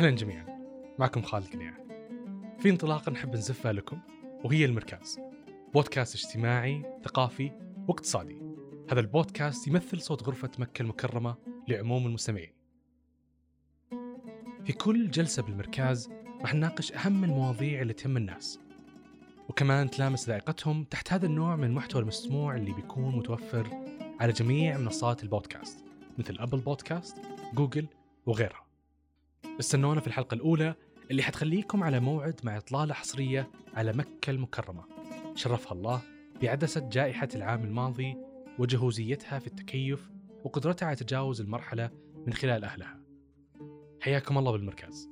أهلا جميعا. معكم خالد قنيع في انطلاقة نحب نزفها لكم وهي المركز. بودكاست اجتماعي ثقافي واقتصادي. هذا البودكاست يمثل صوت غرفة مكة المكرمة لعموم المستمعين. في كل جلسة بالمركز راح نناقش أهم المواضيع اللي تهم الناس. وكمان تلامس ذائقتهم تحت هذا النوع من المحتوى المسموع اللي بيكون متوفر على جميع منصات البودكاست مثل أبل بودكاست، جوجل وغيرها. استنونا في الحلقة الأولى اللي حتخليكم على موعد مع إطلالة حصرية على مكة المكرمة. شرفها الله بعدسة جائحة العام الماضي وجهوزيتها في التكيف وقدرتها على تجاوز المرحلة من خلال أهلها. حياكم الله بالمركز.